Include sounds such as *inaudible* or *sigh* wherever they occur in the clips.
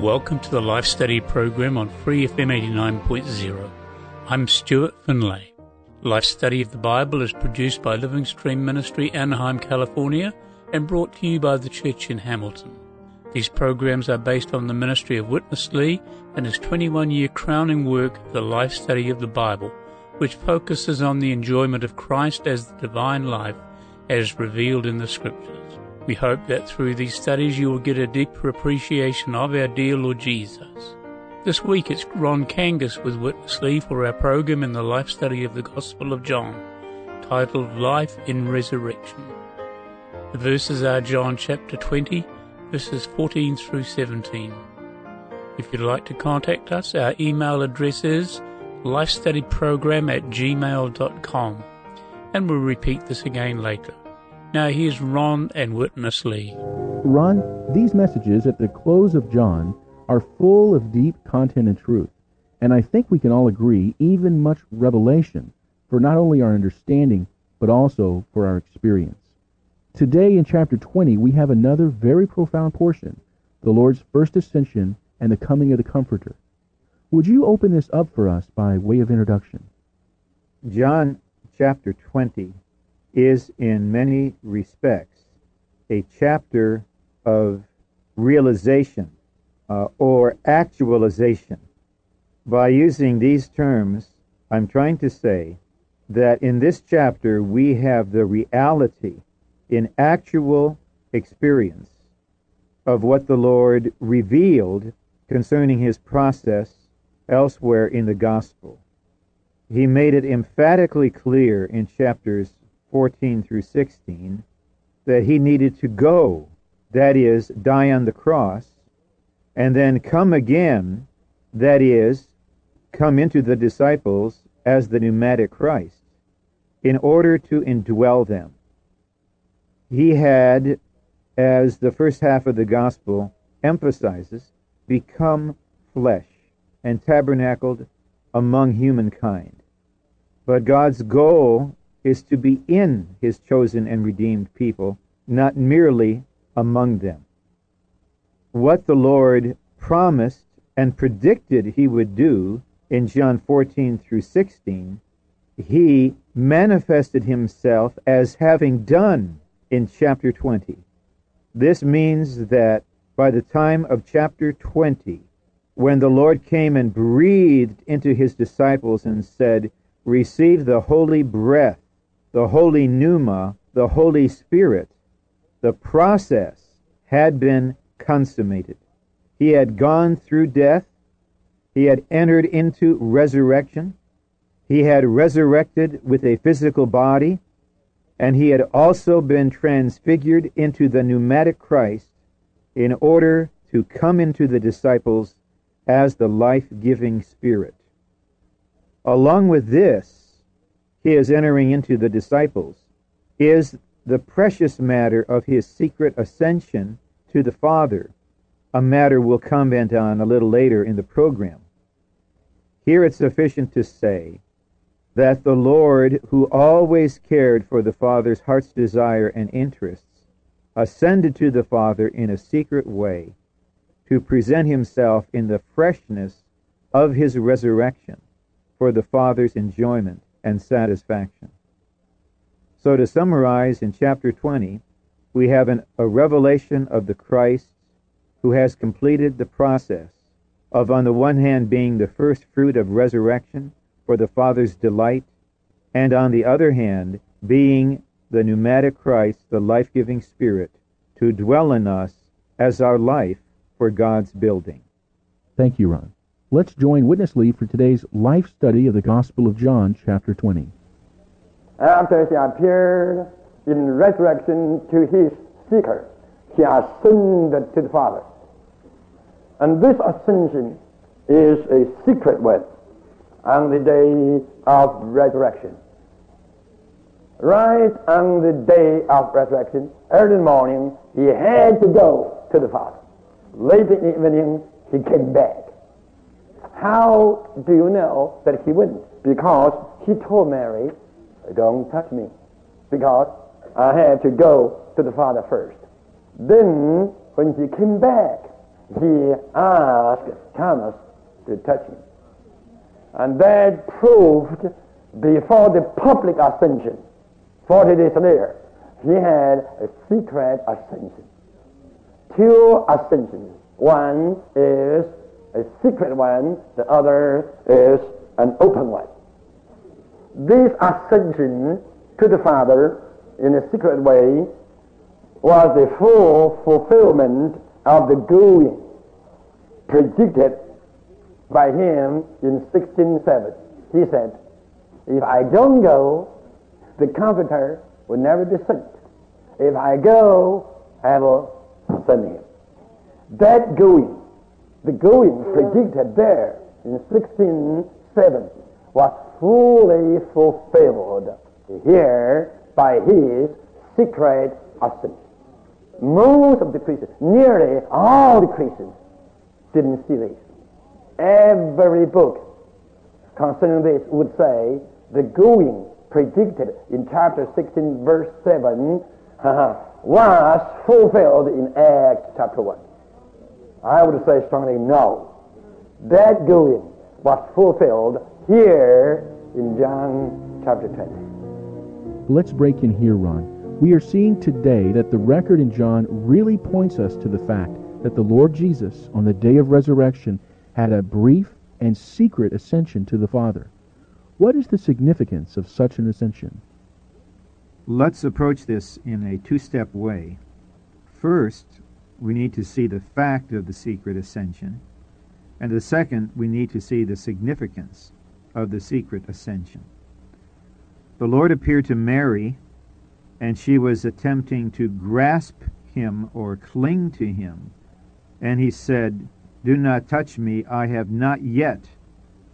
Welcome to the Life Study program on Free FM 89.0. I'm Stuart Finlay. Life Study of the Bible is produced by Living Stream Ministry, Anaheim, California, and brought to you by the Church in Hamilton. These programs are based on the ministry of Witness Lee and his 21 year crowning work, The Life Study of the Bible, which focuses on the enjoyment of Christ as the divine life as revealed in the Scriptures. We hope that through these studies you will get a deeper appreciation of our dear Lord Jesus. This week it's Ron Kangas with Witness Lee for our program in the life study of the Gospel of John, titled Life in Resurrection. The verses are John chapter 20, verses 14 through 17. If you'd like to contact us, our email address is lifestudyprogram at gmail.com, and we'll repeat this again later. Now here's Ron and Witness Lee. Ron, these messages at the close of John are full of deep content and truth, and I think we can all agree, even much revelation for not only our understanding, but also for our experience. Today in chapter 20, we have another very profound portion the Lord's first ascension and the coming of the Comforter. Would you open this up for us by way of introduction? John chapter 20 is in many respects a chapter of realization uh, or actualization. By using these terms, I'm trying to say that in this chapter we have the reality in actual experience of what the Lord revealed concerning his process elsewhere in the gospel. He made it emphatically clear in chapters 14 through 16 that he needed to go, that is, die on the cross, and then come again, that is, come into the disciples as the pneumatic Christ, in order to indwell them. He had, as the first half of the gospel emphasizes, become flesh and tabernacled among humankind. But God's goal is to be in his chosen and redeemed people, not merely among them. What the Lord promised and predicted he would do in John 14 through 16, he manifested himself as having done in chapter 20. This means that by the time of chapter 20, when the Lord came and breathed into his disciples and said, Receive the holy breath, the holy pneuma, the Holy Spirit, the process had been consummated. He had gone through death, he had entered into resurrection, he had resurrected with a physical body, and he had also been transfigured into the pneumatic Christ in order to come into the disciples as the life giving Spirit. Along with this, he is entering into the disciples, is the precious matter of his secret ascension to the Father, a matter we'll comment on a little later in the program. Here it's sufficient to say that the Lord, who always cared for the Father's heart's desire and interests, ascended to the Father in a secret way to present himself in the freshness of his resurrection for the Father's enjoyment and satisfaction. So, to summarize, in chapter 20, we have an, a revelation of the Christ who has completed the process of, on the one hand, being the first fruit of resurrection for the Father's delight, and on the other hand, being the pneumatic Christ, the life giving Spirit, to dwell in us as our life for God's building. Thank you, Ron. Let's join Witness Lee for today's life study of the Gospel of John, chapter 20. After he appeared in resurrection to his seeker, he ascended to the Father. And this ascension is a secret one on the day of resurrection. Right on the day of resurrection, early morning, he had to go to the Father. Late in the evening, he came back. How do you know that he went? Because he told Mary, don't touch me, because I had to go to the Father first. Then, when he came back, he asked Thomas to touch him. And that proved before the public ascension, 40 days later, he had a secret ascension. Two ascensions. One is a secret one, the other is an open one. This ascension to the Father in a secret way was the full fulfillment of the going predicted by him in 1607. He said, if I don't go, the Comforter will never be sent. If I go, I will send him. That going, the going predicted there in 1607 was fully fulfilled here by his secret ascension. Most of the Christians, nearly all the Christians, didn't see this. Every book concerning this would say the going predicted in chapter 16, verse 7, *laughs* was fulfilled in Acts chapter 1. I would say strongly no. That going was fulfilled here in John chapter 20. Let's break in here, Ron. We are seeing today that the record in John really points us to the fact that the Lord Jesus, on the day of resurrection, had a brief and secret ascension to the Father. What is the significance of such an ascension? Let's approach this in a two step way. First, we need to see the fact of the secret ascension. And the second, we need to see the significance of the secret ascension. The Lord appeared to Mary, and she was attempting to grasp him or cling to him. And he said, Do not touch me, I have not yet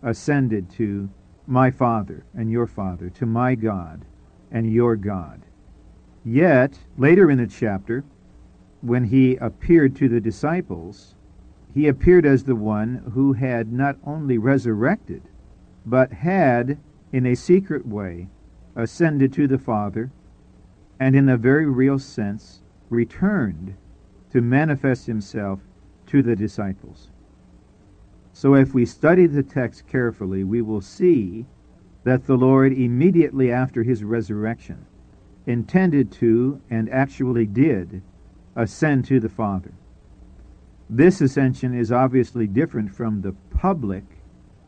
ascended to my Father and your Father, to my God and your God. Yet, later in the chapter, when he appeared to the disciples, he appeared as the one who had not only resurrected, but had, in a secret way, ascended to the Father, and in a very real sense, returned to manifest himself to the disciples. So if we study the text carefully, we will see that the Lord, immediately after his resurrection, intended to, and actually did, ascend to the Father. This ascension is obviously different from the public,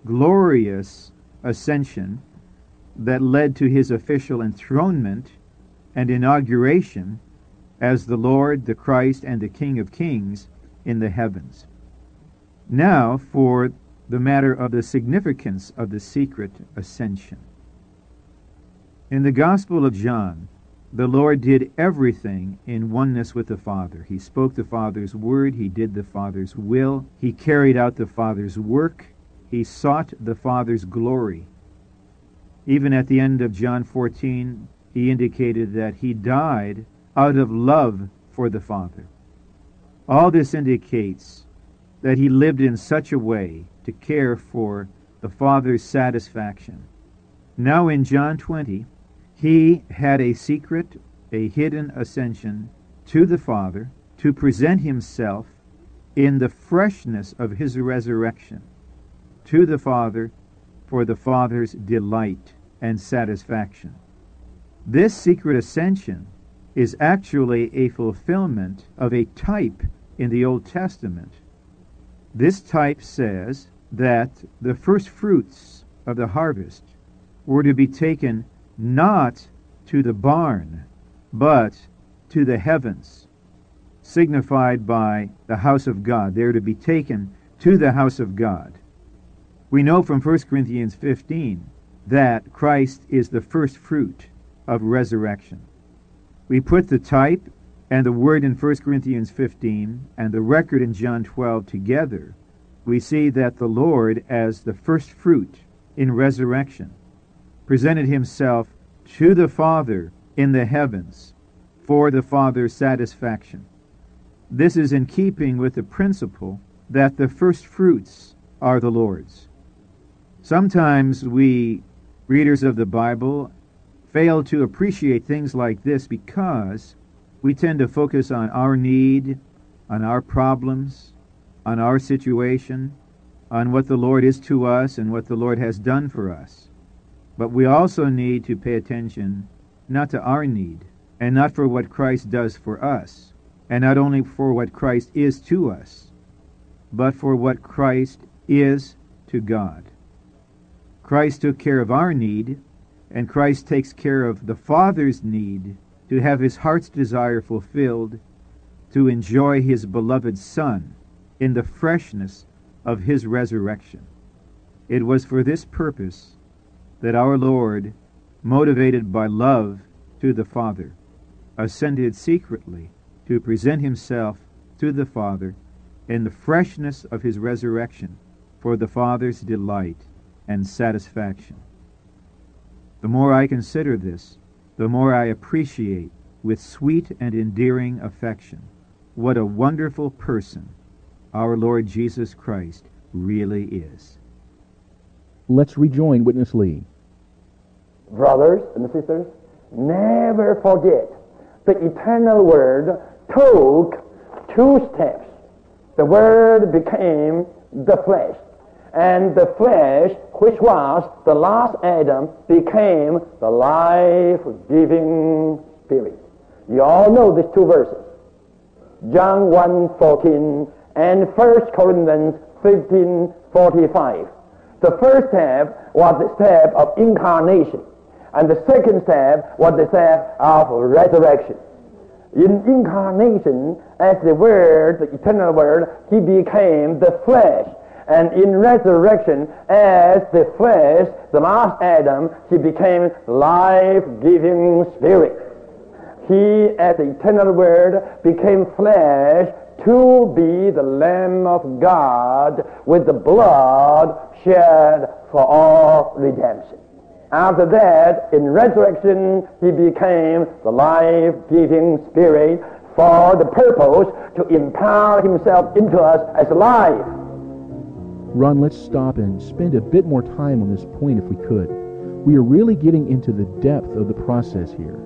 glorious ascension that led to his official enthronement and inauguration as the Lord, the Christ, and the King of Kings in the heavens. Now, for the matter of the significance of the secret ascension. In the Gospel of John, the Lord did everything in oneness with the Father. He spoke the Father's word, he did the Father's will, he carried out the Father's work, he sought the Father's glory. Even at the end of John 14, he indicated that he died out of love for the Father. All this indicates that he lived in such a way to care for the Father's satisfaction. Now in John 20, he had a secret, a hidden ascension to the Father to present himself in the freshness of his resurrection to the Father for the Father's delight and satisfaction. This secret ascension is actually a fulfillment of a type in the Old Testament. This type says that the first fruits of the harvest were to be taken not to the barn, but to the heavens, signified by the house of God. They are to be taken to the house of God. We know from 1 Corinthians 15 that Christ is the first fruit of resurrection. We put the type and the word in 1 Corinthians 15 and the record in John 12 together. We see that the Lord, as the first fruit in resurrection, presented himself to the Father in the heavens for the Father's satisfaction. This is in keeping with the principle that the first fruits are the Lord's. Sometimes we, readers of the Bible, fail to appreciate things like this because we tend to focus on our need, on our problems, on our situation, on what the Lord is to us and what the Lord has done for us. But we also need to pay attention not to our need, and not for what Christ does for us, and not only for what Christ is to us, but for what Christ is to God. Christ took care of our need, and Christ takes care of the Father's need to have his heart's desire fulfilled, to enjoy his beloved Son in the freshness of his resurrection. It was for this purpose that our Lord, motivated by love to the Father, ascended secretly to present himself to the Father in the freshness of his resurrection for the Father's delight and satisfaction. The more I consider this, the more I appreciate with sweet and endearing affection what a wonderful person our Lord Jesus Christ really is. Let's rejoin Witness Lee. Brothers and sisters, never forget the eternal Word took two steps. The Word became the flesh. And the flesh, which was the last Adam, became the life-giving Spirit. You all know these two verses. John 1.14 and 1 Corinthians 15.45. The first step was the step of incarnation. And the second step was the step of resurrection. In incarnation, as the Word, the eternal Word, He became the flesh. And in resurrection, as the flesh, the last Adam, He became life-giving Spirit. He, as the eternal Word, became flesh to be the Lamb of God with the blood shed for all redemption. After that, in resurrection, he became the life-giving spirit for the purpose to empower himself into us as life. Ron, let's stop and spend a bit more time on this point if we could. We are really getting into the depth of the process here.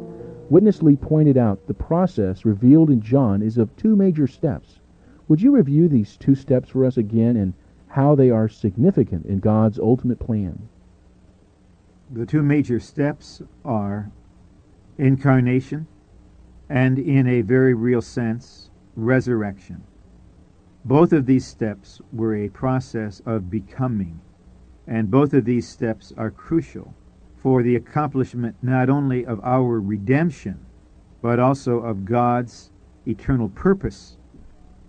Witness Lee pointed out the process revealed in John is of two major steps. Would you review these two steps for us again and how they are significant in God's ultimate plan? The two major steps are incarnation and, in a very real sense, resurrection. Both of these steps were a process of becoming, and both of these steps are crucial for the accomplishment not only of our redemption, but also of God's eternal purpose,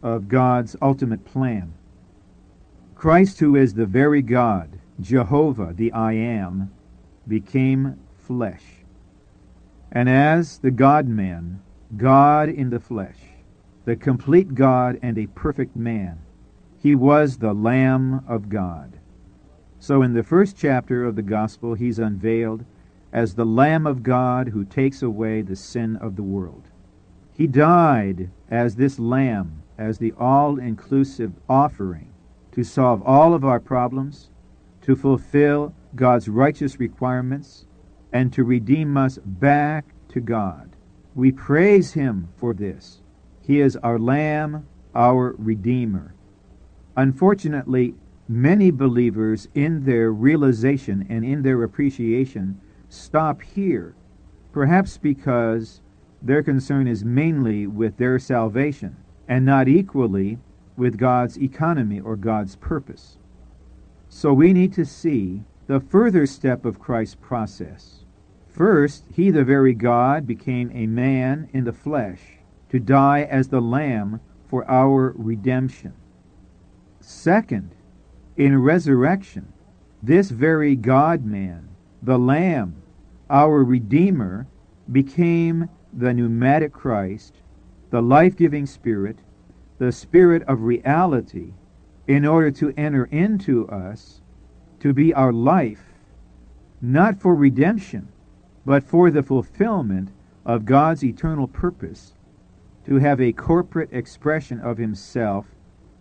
of God's ultimate plan. Christ, who is the very God, Jehovah, the I Am, became flesh. And as the God man, God in the flesh, the complete God and a perfect man, he was the Lamb of God. So in the first chapter of the Gospel, he's unveiled as the Lamb of God who takes away the sin of the world. He died as this Lamb, as the all inclusive offering to solve all of our problems, to fulfill God's righteous requirements, and to redeem us back to God. We praise Him for this. He is our Lamb, our Redeemer. Unfortunately, many believers in their realization and in their appreciation stop here, perhaps because their concern is mainly with their salvation and not equally with God's economy or God's purpose. So we need to see the further step of Christ's process. First, he, the very God, became a man in the flesh to die as the Lamb for our redemption. Second, in resurrection, this very God man, the Lamb, our Redeemer, became the pneumatic Christ, the life giving Spirit, the Spirit of reality, in order to enter into us, to be our life, not for redemption, but for the fulfillment of God's eternal purpose, to have a corporate expression of Himself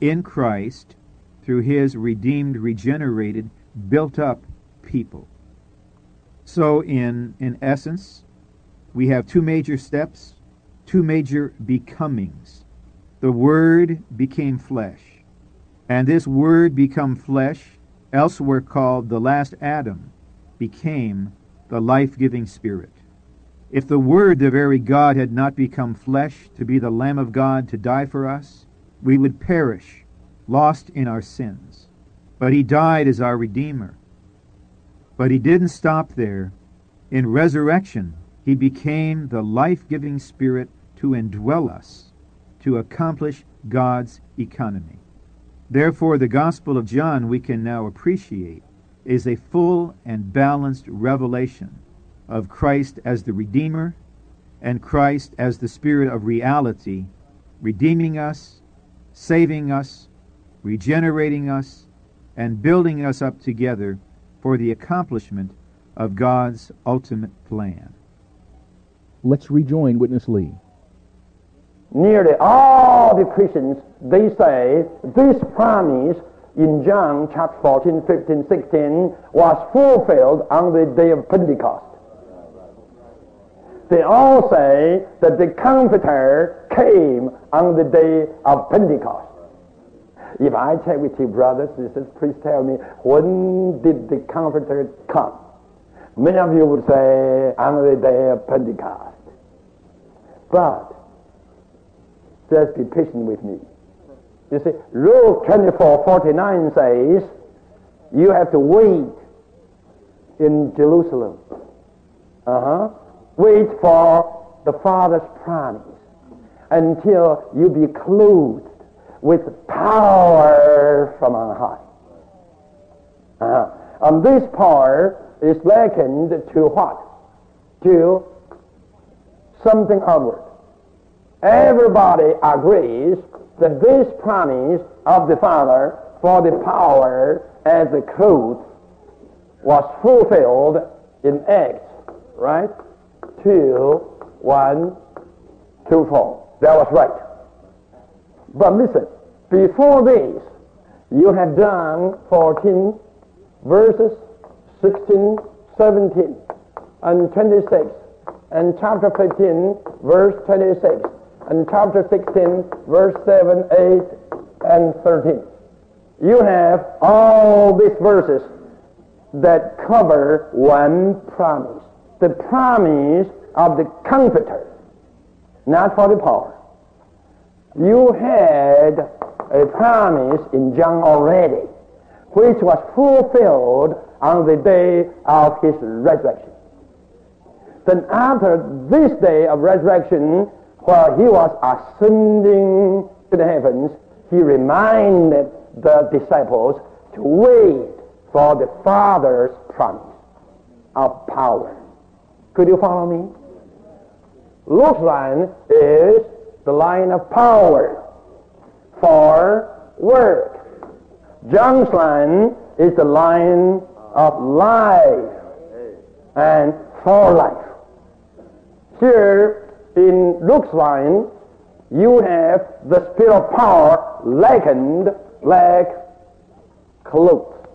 in Christ through His redeemed, regenerated, built up people. So, in, in essence, we have two major steps, two major becomings. The Word became flesh, and this Word become flesh, elsewhere called the last Adam, became the life giving Spirit. If the Word, the very God, had not become flesh to be the Lamb of God to die for us, we would perish, lost in our sins. But He died as our Redeemer. But He didn't stop there. In resurrection, He became the life giving Spirit to indwell us, to accomplish God's economy. Therefore, the Gospel of John we can now appreciate is a full and balanced revelation of Christ as the Redeemer and Christ as the Spirit of reality, redeeming us, saving us, regenerating us, and building us up together for the accomplishment of God's ultimate plan. Let's rejoin Witness Lee. Nearly all the Christians, they say this promise in John chapter 14, 15, 16 was fulfilled on the day of Pentecost. They all say that the Comforter came on the day of Pentecost. If I check with you, brothers sisters, please tell me, when did the Comforter come? Many of you would say, on the day of Pentecost. But, just be patient with me. You see, Luke 24, 49 says, you have to wait in Jerusalem. Uh-huh. Wait for the Father's promise until you be clothed with power from on high. Uh-huh. And this power is likened to what? To something outward. Everybody agrees that this promise of the Father for the power as a cloth was fulfilled in Acts, right? 2, 1, 2, 4. That was right. But listen, before this, you have John 14 verses, 16, 17, and 26, and chapter 15, verse 26 and chapter 16, verse 7, 8, and 13. You have all these verses that cover one promise. The promise of the Comforter, not for the power. You had a promise in John already, which was fulfilled on the day of his resurrection. Then after this day of resurrection, while he was ascending to the heavens, he reminded the disciples to wait for the Father's promise of power. Could you follow me? Luke's line is the line of power for work. John's line is the line of life and for life. Here in Luke's line, you have the spirit of power likened like clothes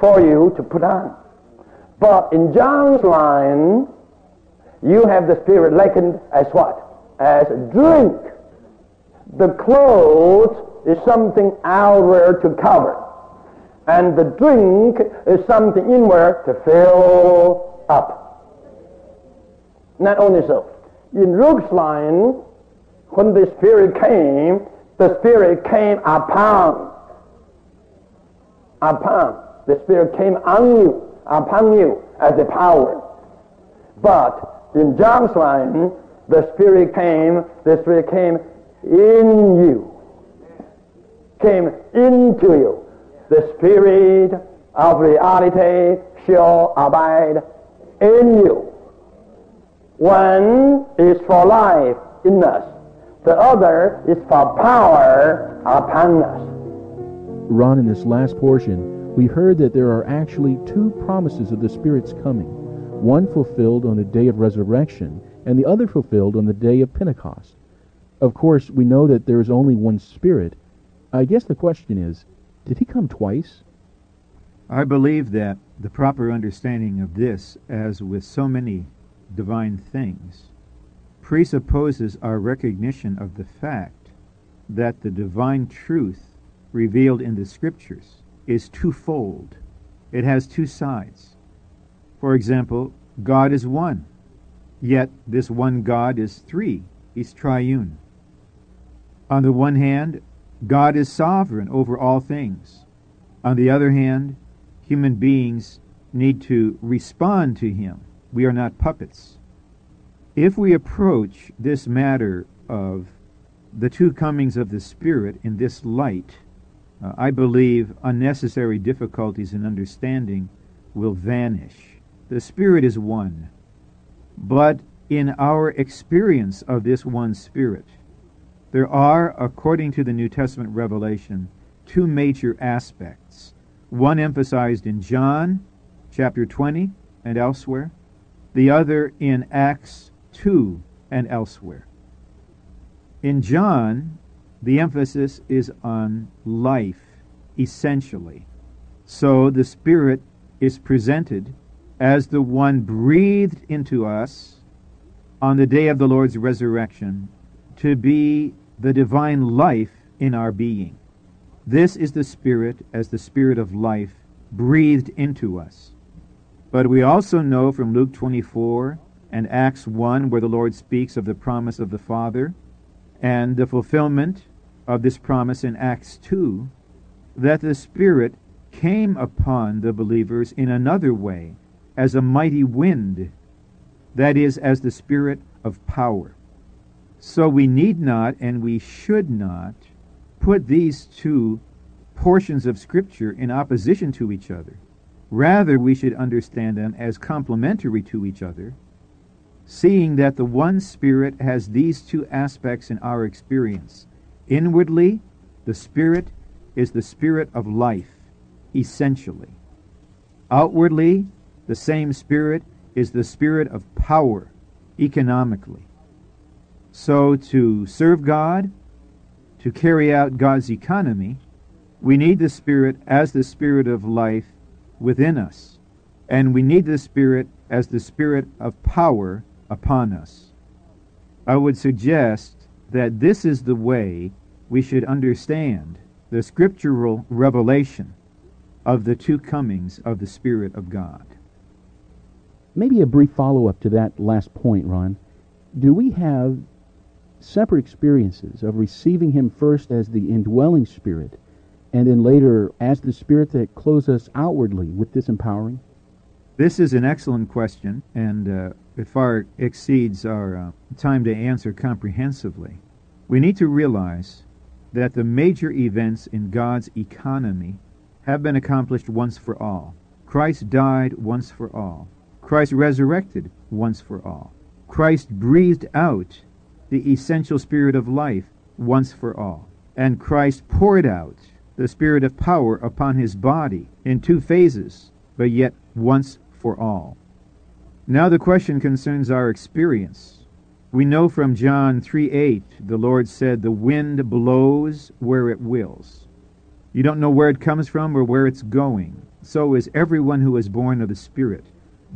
for you to put on. But in John's line, you have the spirit likened as what? As drink. The clothes is something outward to cover. And the drink is something inward to fill up. Not only so, in Luke's line, when the Spirit came, the Spirit came upon, upon, the Spirit came on you. upon you as a power. But in John's line, the Spirit came, the Spirit came in you. Came into you. The Spirit of reality shall abide in you. One is for life in us. The other is for power upon us. Ron, in this last portion, we heard that there are actually two promises of the Spirit's coming one fulfilled on the day of resurrection, and the other fulfilled on the day of Pentecost. Of course, we know that there is only one Spirit. I guess the question is did he come twice? I believe that the proper understanding of this, as with so many divine things, presupposes our recognition of the fact that the divine truth revealed in the Scriptures is twofold. It has two sides. For example, God is one, yet this one God is three. He's triune. On the one hand, God is sovereign over all things. On the other hand, human beings need to respond to him. We are not puppets. If we approach this matter of the two comings of the Spirit in this light, uh, I believe unnecessary difficulties in understanding will vanish. The Spirit is one. But in our experience of this one Spirit, there are, according to the New Testament revelation, two major aspects. One emphasized in John chapter 20 and elsewhere, the other in Acts 2 and elsewhere. In John, the emphasis is on life, essentially. So the Spirit is presented as the one breathed into us on the day of the Lord's resurrection to be the divine life in our being. This is the Spirit as the Spirit of life breathed into us. But we also know from Luke 24 and Acts 1, where the Lord speaks of the promise of the Father, and the fulfillment of this promise in Acts 2, that the Spirit came upon the believers in another way, as a mighty wind, that is, as the Spirit of power. So we need not and we should not put these two portions of Scripture in opposition to each other. Rather, we should understand them as complementary to each other, seeing that the one Spirit has these two aspects in our experience. Inwardly, the Spirit is the Spirit of life, essentially. Outwardly, the same Spirit is the Spirit of power, economically. So, to serve God, to carry out God's economy, we need the Spirit as the Spirit of life within us. And we need the Spirit as the Spirit of power upon us. I would suggest that this is the way we should understand the scriptural revelation of the two comings of the Spirit of God. Maybe a brief follow up to that last point, Ron. Do we have separate experiences of receiving Him first as the indwelling Spirit and then later as the Spirit that clothes us outwardly with this empowering? This is an excellent question, and uh, it far exceeds our uh, time to answer comprehensively. We need to realize that the major events in God's economy have been accomplished once for all. Christ died once for all. Christ resurrected once for all. Christ breathed out the essential spirit of life once for all. And Christ poured out the spirit of power upon his body in two phases, but yet once for all. Now the question concerns our experience. We know from John 3 8, the Lord said, The wind blows where it wills. You don't know where it comes from or where it's going. So is everyone who is born of the Spirit.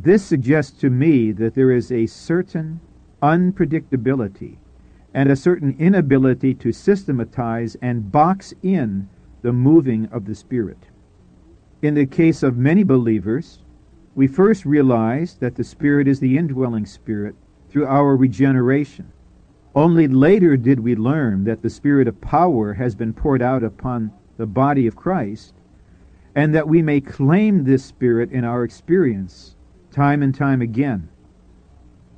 This suggests to me that there is a certain unpredictability and a certain inability to systematize and box in the moving of the Spirit. In the case of many believers, we first realize that the Spirit is the indwelling Spirit through our regeneration. Only later did we learn that the Spirit of power has been poured out upon the body of Christ, and that we may claim this Spirit in our experience time and time again.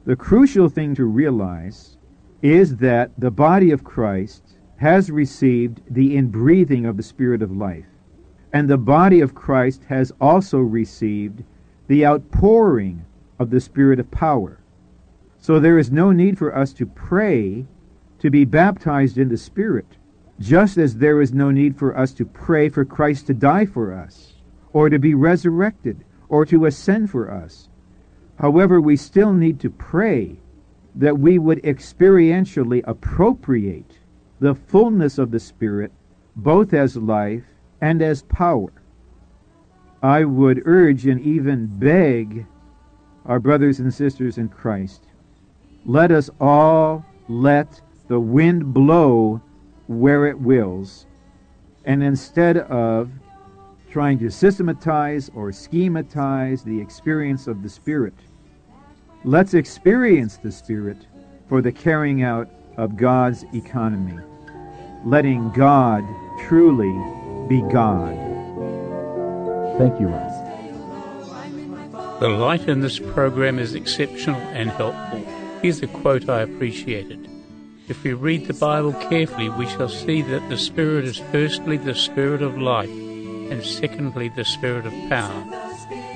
The crucial thing to realize is that the body of Christ has received the inbreathing of the Spirit of life, and the body of Christ has also received the outpouring of the Spirit of power. So there is no need for us to pray to be baptized in the Spirit, just as there is no need for us to pray for Christ to die for us, or to be resurrected, or to ascend for us. However, we still need to pray that we would experientially appropriate the fullness of the Spirit, both as life and as power. I would urge and even beg our brothers and sisters in Christ, let us all let the wind blow where it wills, and instead of trying to systematize or schematize the experience of the Spirit, let's experience the Spirit for the carrying out of God's economy, letting God truly be God. Thank you, Ron. The light in this program is exceptional and helpful. Here's a quote I appreciated. If we read the Bible carefully, we shall see that the Spirit is firstly the Spirit of life, and secondly the Spirit of power.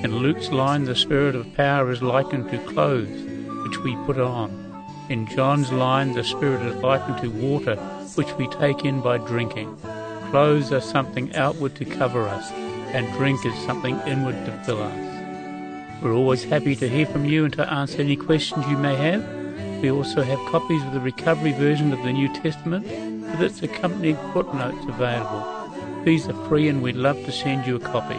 In Luke's line, the Spirit of power is likened to clothes, which we put on. In John's line, the Spirit is likened to water, which we take in by drinking. Clothes are something outward to cover us, and drink is something inward to fill us. We're always happy to hear from you and to answer any questions you may have. We also have copies of the recovery version of the New Testament with its accompanying footnotes available. These are free and we'd love to send you a copy.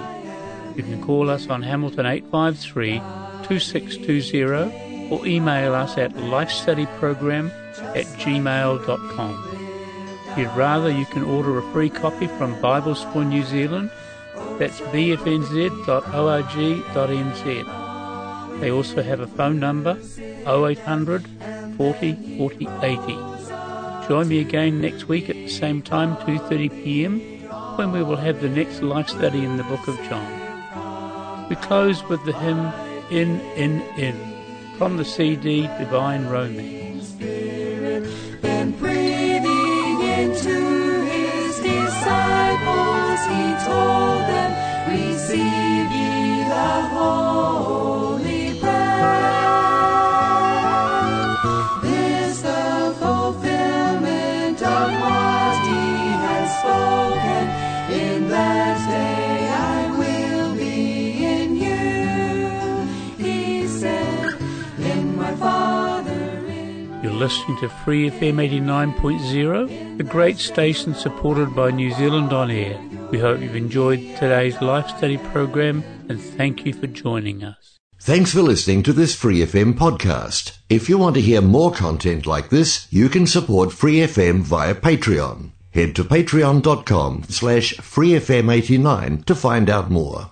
You can call us on Hamilton 853 2620 or email us at lifestudyprogram at gmail.com. If you'd rather, you can order a free copy from Bibles for New Zealand that's bfnz.org.nz. They also have a phone number 0800 40 40 80. Join me again next week at the same time, 2:30 p.m., when we will have the next life study in the book of John. We close with the hymn In In In from the CD Divine Romance. Receive ye the listening to Free FM 89.0, the great station supported by New Zealand On Air. We hope you've enjoyed today's life study program and thank you for joining us. Thanks for listening to this Free FM podcast. If you want to hear more content like this, you can support Free FM via Patreon. Head to patreon.com slash freefm89 to find out more.